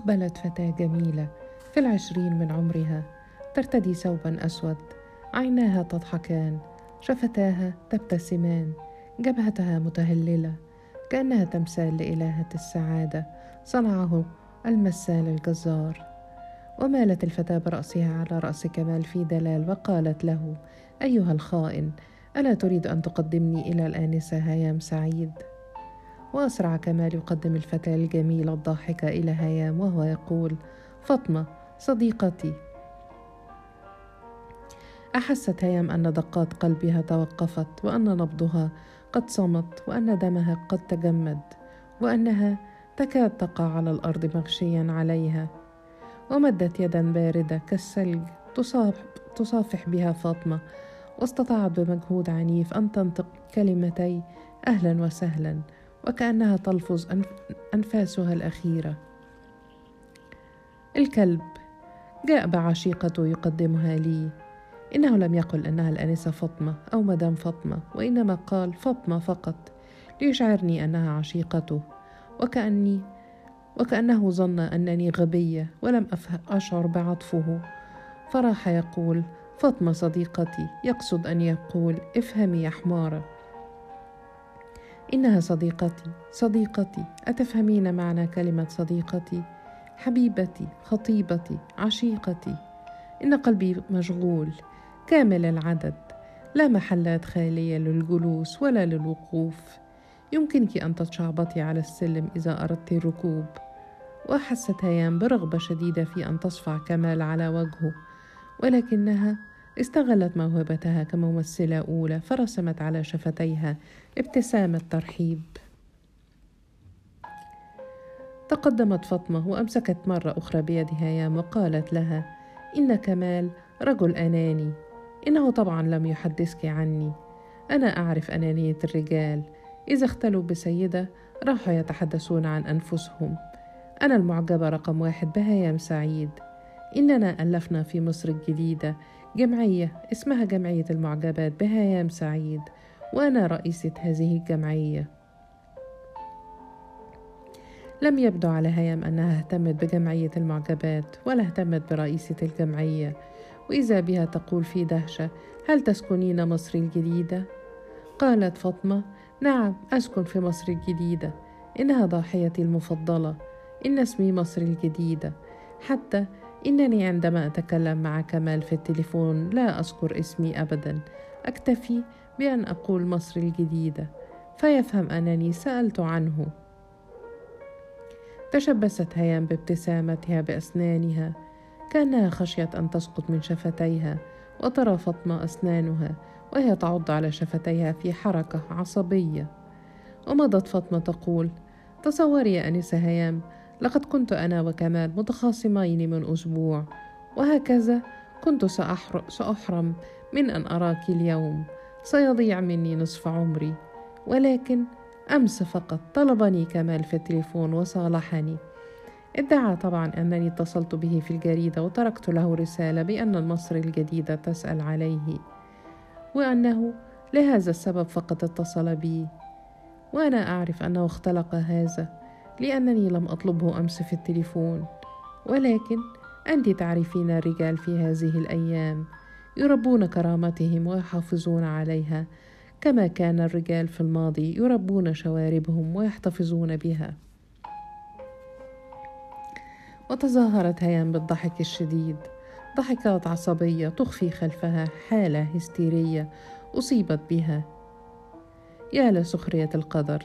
أقبلت فتاة جميلة في العشرين من عمرها. ترتدي ثوبا أسود عيناها تضحكان شفتاها تبتسمان. جبهتها متهللة كأنها تمثال لإلهة السعادة صنعه المسال الجزار. ومالت الفتاة برأسها على رأس كمال في دلال وقالت له أيها الخائن ألا تريد أن تقدمني إلى الآنسة هيام سعيد؟ وأسرع كمال يقدم الفتاة الجميلة الضاحكة إلى هيام وهو يقول فاطمة صديقتي. أحست هيام أن دقات قلبها توقفت وأن نبضها قد صمت وأن دمها قد تجمد وأنها تكاد تقع على الأرض مغشيا عليها ومدت يدا باردة كالثلج تصافح بها فاطمة واستطاعت بمجهود عنيف أن تنطق كلمتي أهلا وسهلا وكأنها تلفظ أنفاسها الأخيرة. الكلب. جاء بعشيقته يقدمها لي. إنه لم يقل أنها الأنسة فاطمة أو مدام فاطمة وإنما قال فاطمة فقط ليشعرني أنها عشيقته. وكأني وكأنه ظن أنني غبية ولم أشعر بعطفه. فراح يقول فاطمة صديقتي يقصد أن يقول افهمي يا حمارة. إنها صديقتي صديقتي أتفهمين معنى كلمة صديقتي؟ حبيبتي خطيبتي عشيقتي. إن قلبي مشغول كامل العدد. لا محلات خالية للجلوس ولا للوقوف. يمكنك أن تتشعبطي على السلم إذا أردت الركوب. وأحست هيام برغبة شديدة في أن تصفع كمال على وجهه ولكنها استغلت موهبتها كممثلة أولى فرسمت على شفتيها. ابتسامة ترحيب تقدمت فاطمة وأمسكت مرة أخرى بيد هيام وقالت لها إن كمال رجل أناني. إنه طبعا لم يحدثك عني. أنا أعرف أنانية الرجال. إذا اختلوا بسيدة راحوا يتحدثون عن أنفسهم. أنا المعجبة رقم واحد بهيام سعيد إننا ألفنا في مصر الجديدة. جمعية اسمها جمعية المعجبات بهيام سعيد وأنا رئيسة هذه الجمعية. لم يبدو على هيام أنها اهتمت بجمعية المعجبات ولا اهتمت برئيسة الجمعية. وإذا بها تقول في دهشة هل تسكنين مصر الجديدة؟ قالت فاطمة نعم أسكن في مصر الجديدة. إنها ضاحيتي المفضلة. إن اسمي مصر الجديدة. حتى إنني عندما أتكلم مع كمال في التليفون لا أذكر اسمي أبدا. أكتفي بأن أقول مصر الجديدة. فيفهم أنني سألت عنه. تشبست هيام بابتسامتها بأسنانها. كأنها خشيت أن تسقط من شفتيها. وترى فاطمة أسنانها وهي تعض على شفتيها في حركة عصبية. ومضت فاطمة تقول تصوري يا أنسة هيام لقد كنت أنا وكمال متخاصمين من أسبوع. وهكذا كنت سأحرم من أن أراك اليوم. سيضيع مني نصف عمري. ولكن أمس فقط طلبني كمال في التليفون وصالحني. ادعى طبعا أنني اتصلت به في الجريدة وتركت له رسالة بأن المصر الجديدة تسأل عليه. وأنه لهذا السبب فقط اتصل بي. وأنا أعرف أنه اختلق هذا. لأنني لم أطلبه أمس في التليفون ولكن أنت تعرفين الرجال في هذه الأيام يربون كرامتهم ويحافظون عليها كما كان الرجال في الماضي يربون شواربهم ويحتفظون بها. وتظاهرت هيام بالضحك الشديد ضحكات عصبية تخفي خلفها حالة هستيرية أصيبت بها. يا لسخرية القدر.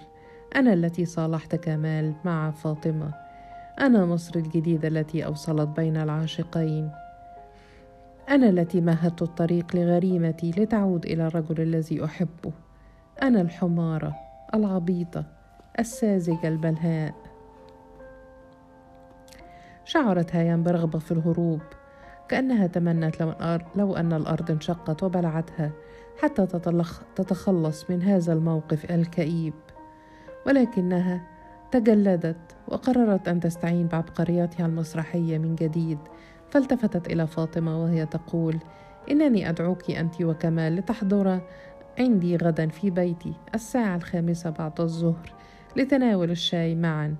أنا التي صالحت كمال مع فاطمة. أنا مصر الجديدة التي أوصلت بين العاشقين. أنا التي مهدت الطريق لغريمتي لتعود إلى الرجل الذي أحبه. أنا الحمارة العبيطة الساذجة البلهاء. شعرت هيام برغبة في الهروب. كأنها تمنت لو, لو أن الأرض انشقت وبلعتها حتى تتخلص من هذا الموقف الكئيب. ولكنها تجلدت وقررت أن تستعين بعبقرياتها المسرحية من جديد. فالتفتت إلى فاطمة وهي تقول إنني أدعوك أنت وكمال لتحضر عندي غدا في بيتي الساعة الخامسة بعد الظهر لتناول الشاي معا.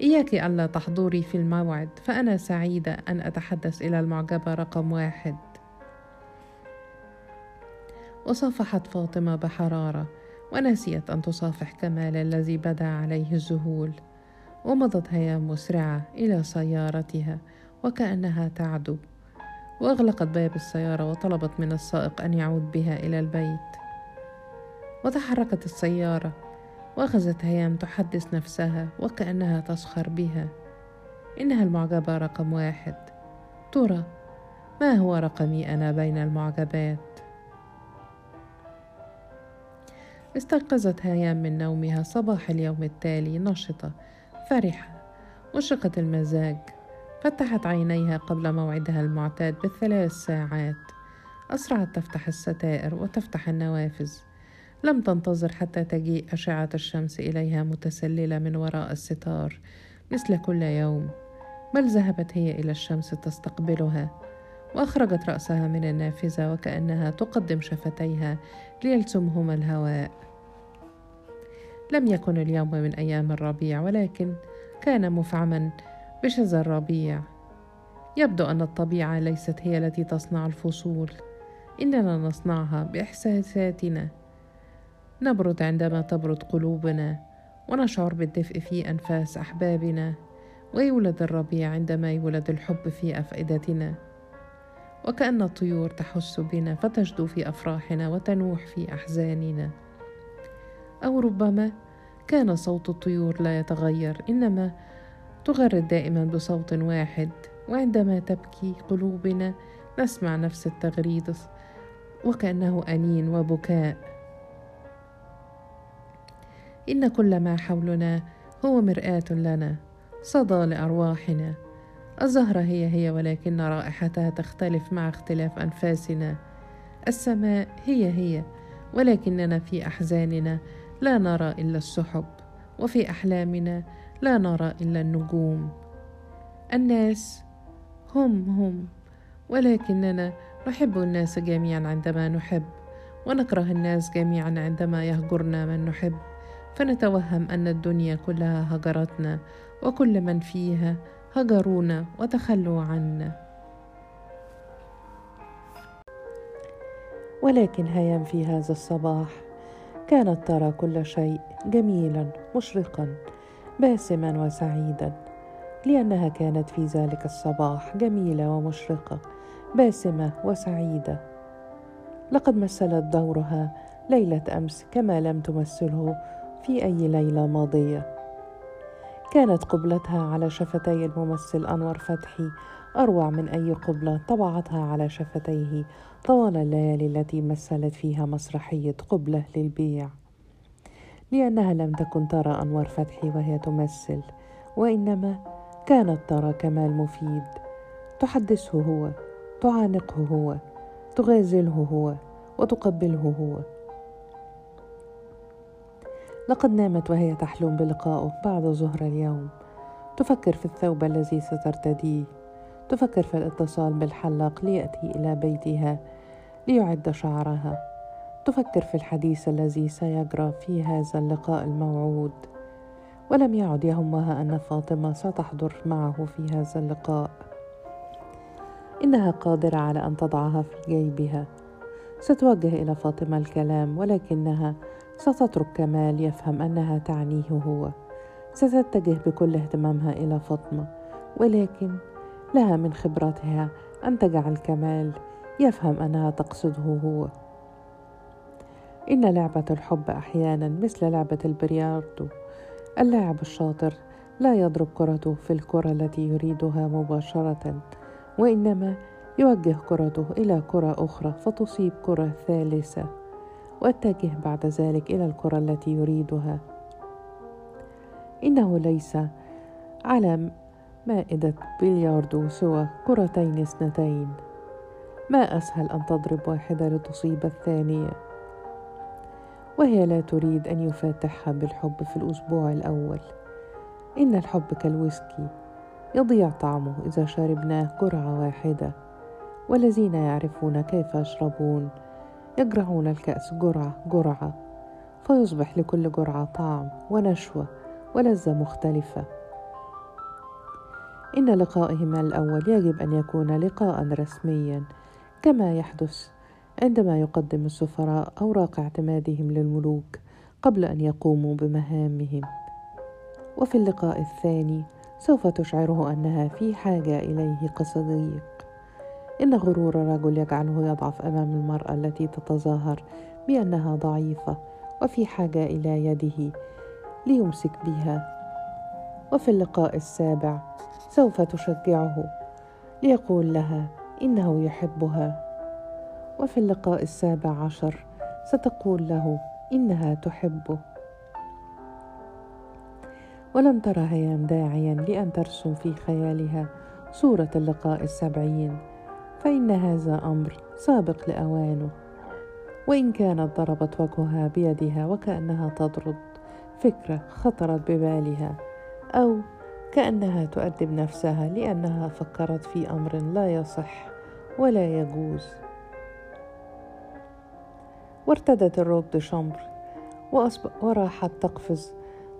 إياك ألا تحضري في الموعد فأنا سعيدة أن أتحدث إلى المعجبة رقم واحد. وصافحت فاطمة بحرارة. ونسيت أن تصافح كمال الذي بدا عليه الذهول ومضت هيام مسرعة إلى سيارتها وكأنها تعدو. وأغلقت باب السيارة وطلبت من السائق أن يعود بها إلى البيت. وتحركت السيارة وأخذت هيام تحدث نفسها وكأنها تسخر بها. إنها المعجبة رقم واحد. ترى ما هو رقمي أنا بين المعجبات؟ استيقظت هيام من نومها صباح اليوم التالي نشطة فرحة. مشرقة المزاج. فتحت عينيها قبل موعدها المعتاد بثلاث ساعات. أسرعت تفتح الستائر وتفتح النوافذ. لم تنتظر حتى تجيء أشعة الشمس إليها متسللة من وراء الستار مثل كل يوم. بل ذهبت هي إلى الشمس تستقبلها وأخرجت رأسها من النافذة وكأنها تقدم شفتيها ليلتمهما الهواء. لم يكن اليوم من أيام الربيع ولكن كان مفعما بشذا الربيع. يبدو أن الطبيعة ليست هي التي تصنع الفصول. إننا نصنعها بإحساساتنا. نبرد عندما تبرد قلوبنا ونشعر بالدفء في أنفاس أحبابنا. ويولد الربيع عندما يولد الحب في أفئدتنا. وكأن الطيور تحس بنا فتجدو في أفراحنا وتنوح في أحزاننا. أو ربما كان صوت الطيور لا يتغير إنما تغرد دائما بصوت واحد. وعندما تبكي قلوبنا نسمع نفس التغريد وكأنه أنين وبكاء. إن كل ما حولنا هو مرآة لنا صدى لأرواحنا. الزهرة هي هي ولكن رائحتها تختلف مع اختلاف أنفاسنا. السماء هي هي ولكننا في أحزاننا لا نرى إلا السحب وفي أحلامنا لا نرى إلا النجوم. الناس هم هم ولكننا نحب الناس جميعا عندما نحب ونكره الناس جميعا عندما يهجرنا من نحب. فنتوهم أن الدنيا كلها هجرتنا وكل من فيها هجرونا وتخلوا عنا. ولكن هيام في هذا الصباح كانت ترى كل شيء جميلا مشرقا باسما وسعيدا لأنها كانت في ذلك الصباح جميلة ومشرقة باسمة وسعيدة. لقد مثلت دورها ليلة أمس كما لم تمثله في أي ليلة ماضية. كانت قبلتها على شفتي الممثل أنور فتحي أروع من أي قبلة طبعتها على شفتيه طوال الليالي التي مثلت فيها مسرحية قبلة للبيع. لأنها لم تكن ترى أنور فتحي وهي تمثل وإنما كانت ترى كمال مفيد. تحدثه هو تعانقه هو تغازله هو وتقبله هو. لقد نامت وهي تحلم بلقائه بعد ظهر اليوم. تفكر في الثوب الذي سترتديه. تفكر في الاتصال بالحلاق ليأتي إلى بيتها ليعد شعرها. تفكر في الحديث الذي سيجرى في هذا اللقاء الموعود. ولم يعد يهمها أن فاطمة ستحضر معه في هذا اللقاء. إنها قادرة على أن تضعها في جيبها. ستوجه إلى فاطمة الكلام ولكنها ستترك كمال يفهم أنها تعنيه هو. ستتجه بكل اهتمامها إلى فاطمة ولكن لها من خبرتها أن تجعل كمال يفهم أنها تقصده هو. إن لعبة الحب أحيانا مثل لعبة البلياردو اللاعب الشاطر لا يضرب كرته في الكرة التي يريدها مباشرة وإنما يوجه كرته إلى كرة أخرى فتصيب كرة ثالثة. واتجه بعد ذلك إلى الكرة التي يريدها. إنه ليس على مائدة بلياردو سوى كرتين اثنتين. ما أسهل أن تضرب واحدة لتصيب الثانية. وهي لا تريد أن يفاتحها بالحب في الأسبوع الأول. إن الحب كالويسكي يضيع طعمه إذا شربناه جرعه واحدة. والذين يعرفون كيف يشربون يجرعون الكأس جرعة جرعة فيصبح لكل جرعة طعم ونشوة ولذة مختلفة. إن لقائهما الأول يجب أن يكون لقاء رسميا كما يحدث عندما يقدم السفراء أوراق اعتمادهم للملوك قبل أن يقوموا بمهامهم. وفي اللقاء الثاني سوف تشعره أنها في حاجة إليه كصديق إن غرور الرجل يجعله يضعف أمام المرأة التي تتظاهر بأنها ضعيفة وفي حاجة إلى يده ليمسك بها. وفي اللقاء السابع سوف تشجعه ليقول لها إنه يحبها. وفي اللقاء السابع عشر ستقول له إنها تحبه. ولم تر هيام داعيا لأن ترسم في خيالها صورة اللقاء السبعين فإن هذا أمر سابق لأوانه. وإن كانت ضربت وجهها بيدها وكأنها تطرد فكرة خطرت ببالها أو كأنها تؤدب نفسها لأنها فكرت في أمر لا يصح ولا يجوز. وارتدت الروب دي شامبر وراحت تقفز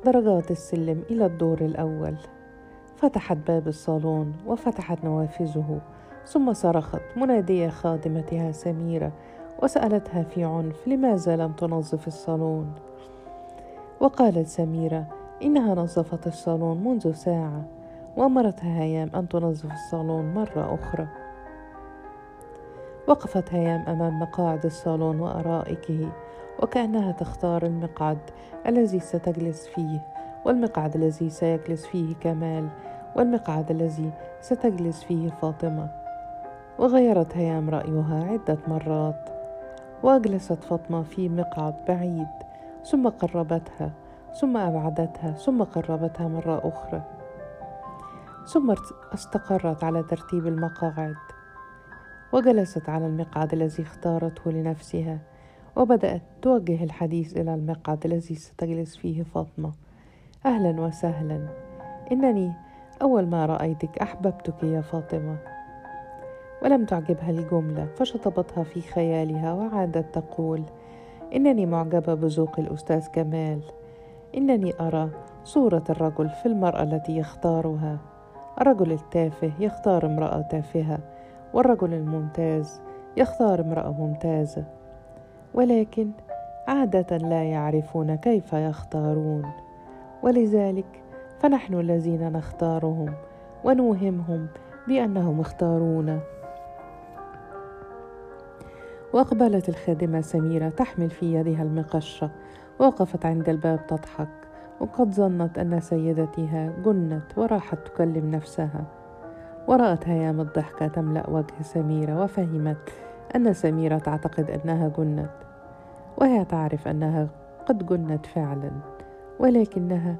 درجات السلم إلى الدور الأول. فتحت باب الصالون وفتحت نوافذه ثم صرخت منادية خادمتها سميرة وسألتها في عنف لماذا لم تنظف الصالون؟ وقالت سميرة إنها نظفت الصالون منذ ساعة وأمرتها هيام أن تنظف الصالون مرة أخرى. وقفت هيام أمام مقاعد الصالون وأرائكه وكأنها تختار المقعد الذي ستجلس فيه والمقعد الذي سيجلس فيه كمال والمقعد الذي ستجلس فيه فاطمة. وغيرت هيام رأيها عدة مرات. وأجلست فاطمة في مقعد بعيد ثم قربتها ثم أبعدتها ثم قربتها مرة أخرى. ثم استقرت على ترتيب المقاعد. وجلست على المقعد الذي اختارته لنفسها وبدأت توجه الحديث إلى المقعد الذي ستجلس فيه فاطمة. أهلا وسهلا. إنني أول ما رأيتك أحببتك يا فاطمة. ولم تعجبها الجملة فشطبتها في خيالها وعادت تقول إنني معجبة بذوق الأستاذ كمال. إنني أرى صورة الرجل في المرأة التي يختارها. الرجل التافه يختار امرأة تافهة والرجل الممتاز يختار امرأة ممتازة. ولكن عادة لا يعرفون كيف يختارون. ولذلك فنحن الذين نختارهم ونوهمهم بأنهم اختارونا وأقبلت الخادمة سميرة تحمل في يدها المقشة وقفت عند الباب تضحك وقد ظنت أن سيدتها جنت وراحت تكلم نفسها. ورأت هيام الضحكة تملأ وجه سميرة وفهمت أن سميرة تعتقد أنها جنت. وهي تعرف أنها قد جنت فعلا ولكنها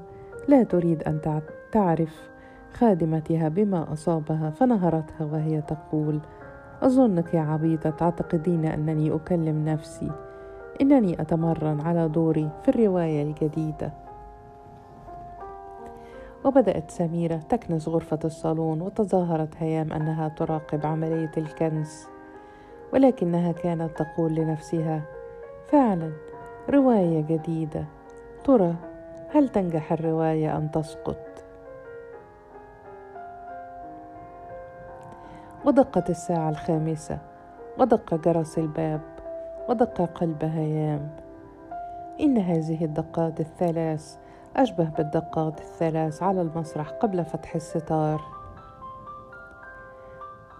لا تريد أن تعرف خادمتها بما أصابها فنهرتها وهي تقول أظنك يا عبيطة تعتقدين أنني أكلم نفسي. إنني أتمرن على دوري في الرواية الجديدة. وبدأت سميرة تكنس غرفة الصالون وتظاهرت هيام أنها تراقب عملية الكنس ولكنها كانت تقول لنفسها فعلا رواية جديدة. ترى هل تنجح الرواية أم تسقط؟ ودقت الساعة الخامسة. ودق جرس الباب. ودق قلب هيام. إن هذه الدقات الثلاث أشبه بالدقات الثلاث على المسرح قبل فتح الستار.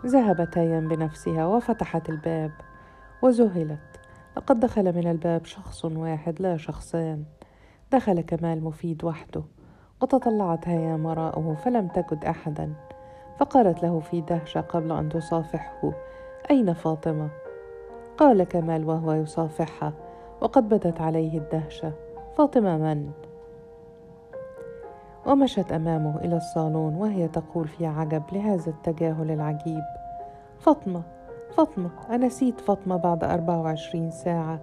ذهبت هيام بنفسها وفتحت الباب. وذهلت. لقد دخل من الباب شخص واحد لا شخصان. دخل كمال مفيد وحده. وتطلعت هيام وراءه فلم تجد أحدا. فقالت له في دهشة قبل أن تصافحه أين فاطمة؟ قال كمال وهو يصافحها وقد بدت عليه الدهشة فاطمة من؟ ومشت أمامه إلى الصالون وهي تقول في عجب لهذا التجاهل العجيب فاطمة فاطمة أنسيت فاطمة بعد أربعة وعشرين ساعة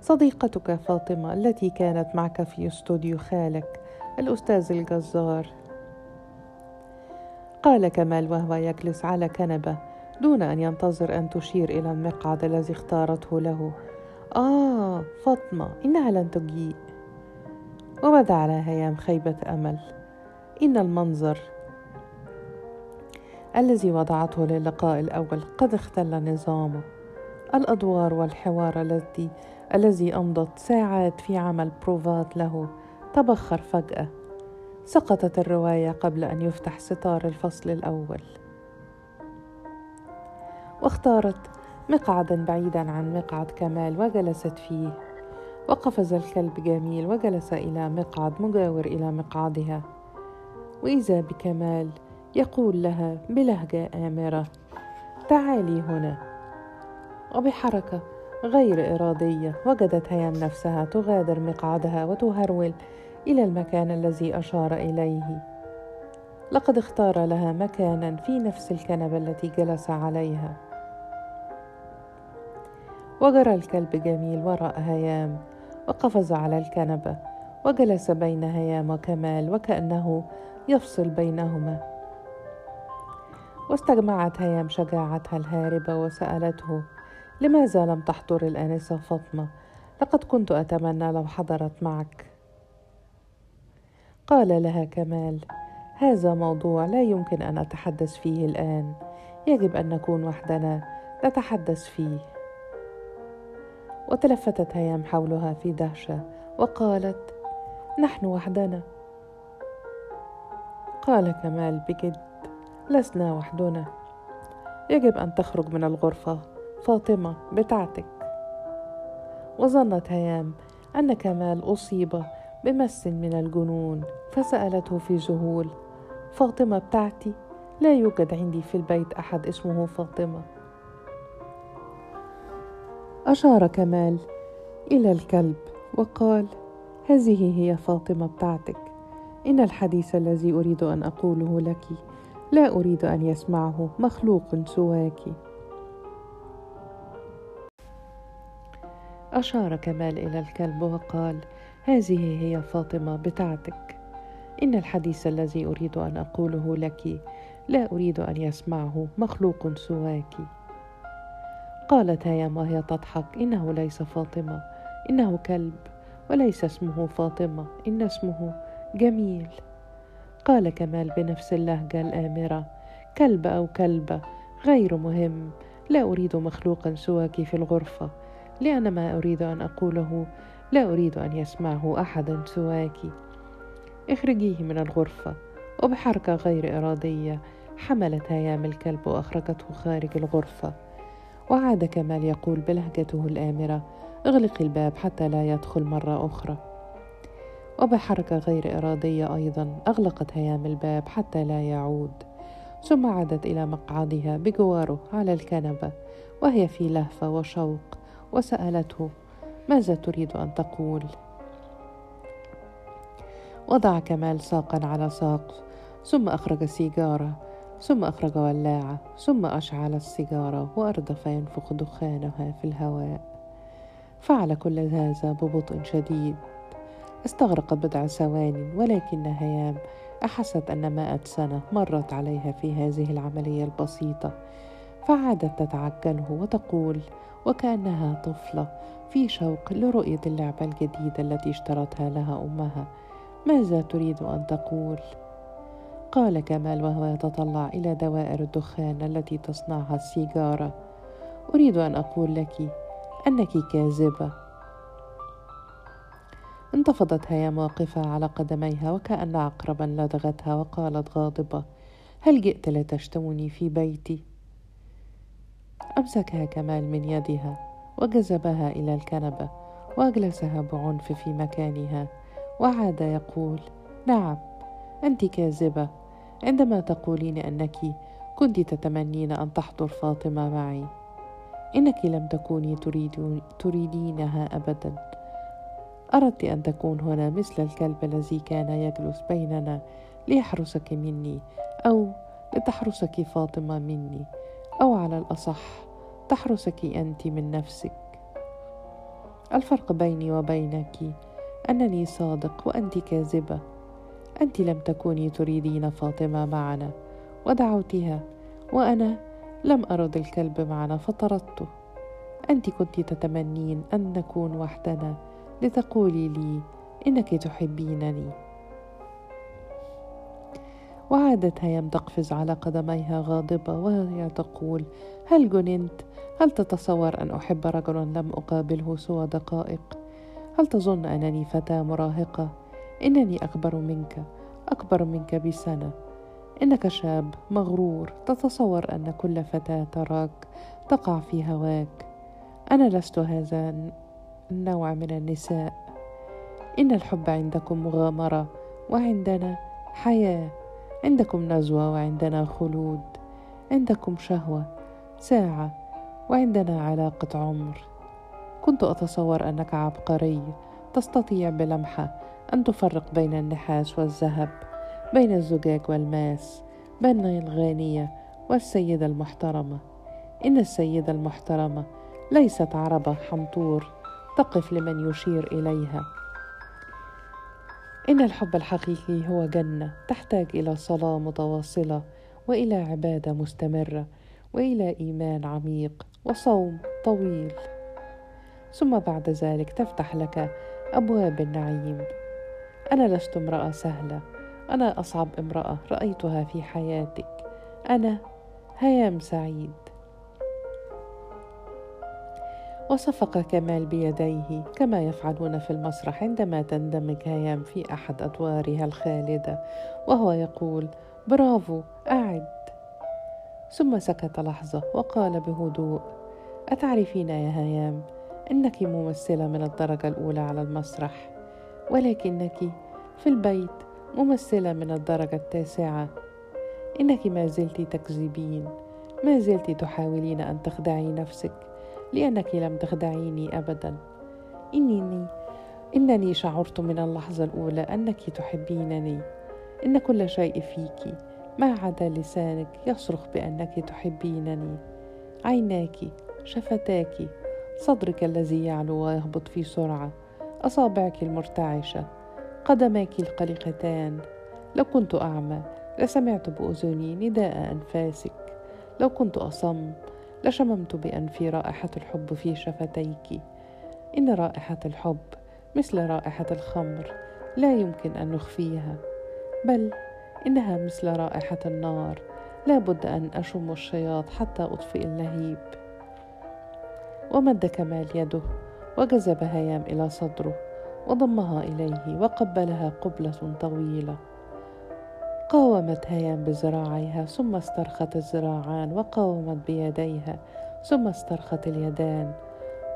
صديقتك فاطمة التي كانت معك في استوديو خالك الأستاذ الجزار قال كمال وهو يجلس على كنبة دون أن ينتظر أن تشير إلى المقعد الذي اختارته له. آه فاطمة إنها لن تجيء. وبدأ على هيام خيبة أمل. إن المنظر الذي وضعته للقاء الأول قد اختل نظامه. الأدوار والحوار الذي الذي أمضت ساعات في عمل بروفات له تبخر فجأة. سقطت الرواية قبل أن يفتح ستار الفصل الأول. واختارت مقعدا بعيدا عن مقعد كمال وجلست فيه. وقفز الكلب جميل وجلس إلى مقعد مجاور إلى مقعدها. وإذا بكمال يقول لها بلهجة آمرة تعالي هنا. وبحركة غير إرادية وجدت هيام نفسها تغادر مقعدها وتهرول إلى المكان الذي أشار إليه. لقد اختار لها مكانا في نفس الكنبة التي جلس عليها. وجرى الكلب جميل وراء هيام وقفز على الكنبة وجلس بين هيام وكمال وكأنه يفصل بينهما. واستجمعت هيام شجاعتها الهاربة وسألته لماذا لم تحضر الآنسة فاطمة؟ لقد كنت أتمنى لو حضرت معك. قال لها كمال هذا موضوع لا يمكن أن أتحدث فيه الآن. يجب أن نكون وحدنا نتحدث فيه. وتلفتت هيام حولها في دهشة وقالت نحن وحدنا. قال كمال بجد لسنا وحدنا. يجب أن تخرج من الغرفة فاطمة بتاعتك. وظنت هيام أن كمال أصيب بمس من الجنون فسألته في ذهول فاطمة بتاعتي لا يوجد عندي في البيت أحد اسمه فاطمة. أشار كمال إلى الكلب وقال هذه هي فاطمة بتاعتك. إن الحديث الذي أريد أن أقوله لك لا أريد أن يسمعه مخلوق سواك. أشار كمال إلى الكلب وقال هذه هي فاطمة بتاعتك. إن الحديث الذي أريد أن أقوله لك لا أريد أن يسمعه مخلوق سواك. قالت هيام وهي تضحك؟ إنه ليس فاطمة. إنه كلب وليس اسمه فاطمة إن اسمه جميل. قال كمال بنفس اللهجة الآمرة. كلب أو كلبة غير مهم. لا أريد مخلوقا سواك في الغرفة. لأن ما أريد أن أقوله لا أريد أن يسمعه أحدا سواك. اخرجيه من الغرفة. وبحركة غير إرادية. حملت هيام الكلب وأخرجته خارج الغرفة. وعاد كمال يقول بلهجته الآمرة. اغلقي الباب حتى لا يدخل مرة أخرى. وبحركة غير إرادية أيضا. أغلقت هيام الباب حتى لا يعود. ثم عادت إلى مقعدها بجواره على الكنبة. وهي في لهفة وشوق. وسألته ماذا تريد أن تقول؟ وضع كمال ساقا على ساق ثم أخرج سيجارة ثم أخرج ولاعة ثم أشعل السيجارة وأردف ينفخ دخانها في الهواء. فعل كل هذا ببطء شديد. استغرقت بضع ثوان ولكن هيام أحست أن مائة سنة مرت عليها في هذه العملية البسيطة. فعادت تتعجنه وتقول وكأنها طفلة في شوق لرؤية اللعبة الجديدة التي اشترتها لها أمها. ماذا تريد أن تقول؟ قال كمال وهو يتطلع إلى دوائر الدخان التي تصنعها السيجارة. أريد أن أقول لك أنك كاذبة. انتفضت هيام واقفة على قدميها وكأن عقربا لدغتها وقالت غاضبة هل جئت لتشتمني في بيتي؟ أمسكها كمال من يدها وجذبها إلى الكنبة وأجلسها بعنف في مكانها. وعاد يقول نعم أنت كاذبة. عندما تقولين أنك كنت تتمنين أن تحضر فاطمة معي إنك لم تكوني تريدينها أبدا. أردت أن تكون هنا مثل الكلب الذي كان يجلس بيننا ليحرسك مني أو لتحرسك فاطمة مني أو على الأصح تحرسك أنت من نفسك. الفرق بيني وبينك أنني صادق وأنت كاذبة. أنت لم تكوني تريدين فاطمة معنا ودعوتها وأنا لم أرد الكلب معنا فطردته. أنت كنت تتمنين أن نكون وحدنا لتقولي لي إنك تحبينني. وعادت هيام تقفز على قدميها غاضبة وهي تقول هل جننت؟ هل تتصور أن أحب رجلا لم أقابله سوى دقائق؟ هل تظن أنني فتاة مراهقة؟ إنني أكبر منك أكبر منك بسنة إنك شاب مغرور تتصور أن كل فتاة تراك تقع في هواك أنا لست هذا النوع من النساء إن الحب عندكم مغامرة وعندنا حياة عندكم نزوة وعندنا خلود عندكم شهوة ساعة وعندنا علاقة عمر. كنت أتصور أنك عبقري تستطيع بلمحة أن تفرق بين النحاس والذهب بين الزجاج والماس بين الغانية والسيدة المحترمة. إن السيدة المحترمة ليست عربة حنطور تقف لمن يشير إليها. إن الحب الحقيقي هو جنة تحتاج إلى صلاة متواصلة وإلى عبادة مستمرة وإلى إيمان عميق وصوم طويل. ثم بعد ذلك تفتح لك أبواب النعيم. أنا لست امرأة سهلة. أنا أصعب امرأة رأيتها في حياتك. أنا هيام سعيد. وصفق كمال بيديه كما يفعلون في المسرح عندما تندمج هيام في أحد أدوارها الخالدة وهو يقول برافو أعد. ثم سكت لحظة وقال بهدوء أتعرفين يا هيام إنك ممثلة من الدرجة الأولى على المسرح ولكنك في البيت ممثلة من الدرجة التاسعة. إنك ما زلت تكذبين ما زلت تحاولين أن تخدعي نفسك. لأنك لم تخدعيني أبدا. إنني إنني شعرت من اللحظة الأولى أنك تحبينني. إن كل شيء فيك ما عدا لسانك يصرخ بأنك تحبينني. عيناك شفتاك صدرك الذي يعلو ويهبط في سرعة أصابعك المرتعشة قدماك القلقتان. لو كنت أعمى لسمعت بأذني نداء أنفاسك. لو كنت أصم لشممت بأنفي رائحة الحب في شفتيك. إن رائحة الحب مثل رائحة الخمر لا يمكن أن نخفيها بل إنها مثل رائحة النار. لا بد أن أشم الشياط حتى أطفئ اللهيب. ومد كمال يده وجذب هيام إلى صدره وضمها إليه وقبلها قبلة طويلة. قاومت هيام بذراعيها ثم استرخت الذراعان وقاومت بيديها ثم استرخت اليدان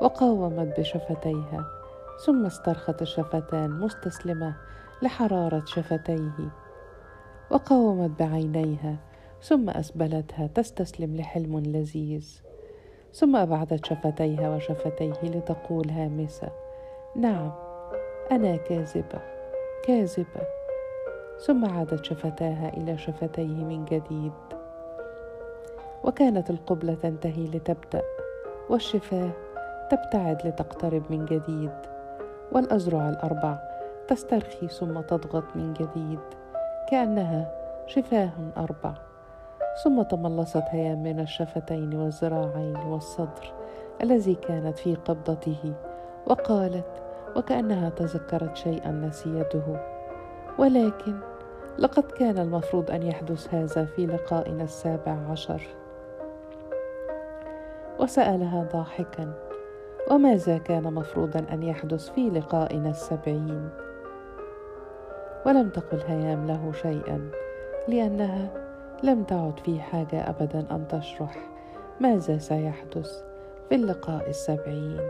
وقاومت بشفتيها ثم استرخت الشفتان مستسلمة لحرارة شفتيه وقاومت بعينيها ثم أسبلتها تستسلم لحلم لذيذ ثم أبعدت شفتيها وشفتيه لتقول هامسة نعم أنا كاذبة كاذبة. ثم عادت شفتاها إلى شفتيه من جديد. وكانت القبلة تنتهي لتبدأ والشفاه تبتعد لتقترب من جديد والاذرع الأربع تسترخي ثم تضغط من جديد كأنها شفاه أربع. ثم تملصت هيام من الشفتين والذراعين والصدر الذي كانت في قبضته وقالت وكأنها تذكرت شيئا نسيته ولكن لقد كان المفروض أن يحدث هذا في لقائنا السابع عشر. وسألها ضاحكا وماذا كان مفروضا أن يحدث في لقائنا السبعين؟ ولم تقل هيام له شيئا لأنها لم تعد في حاجة ابدا أن تشرح ماذا سيحدث في اللقاء السبعين.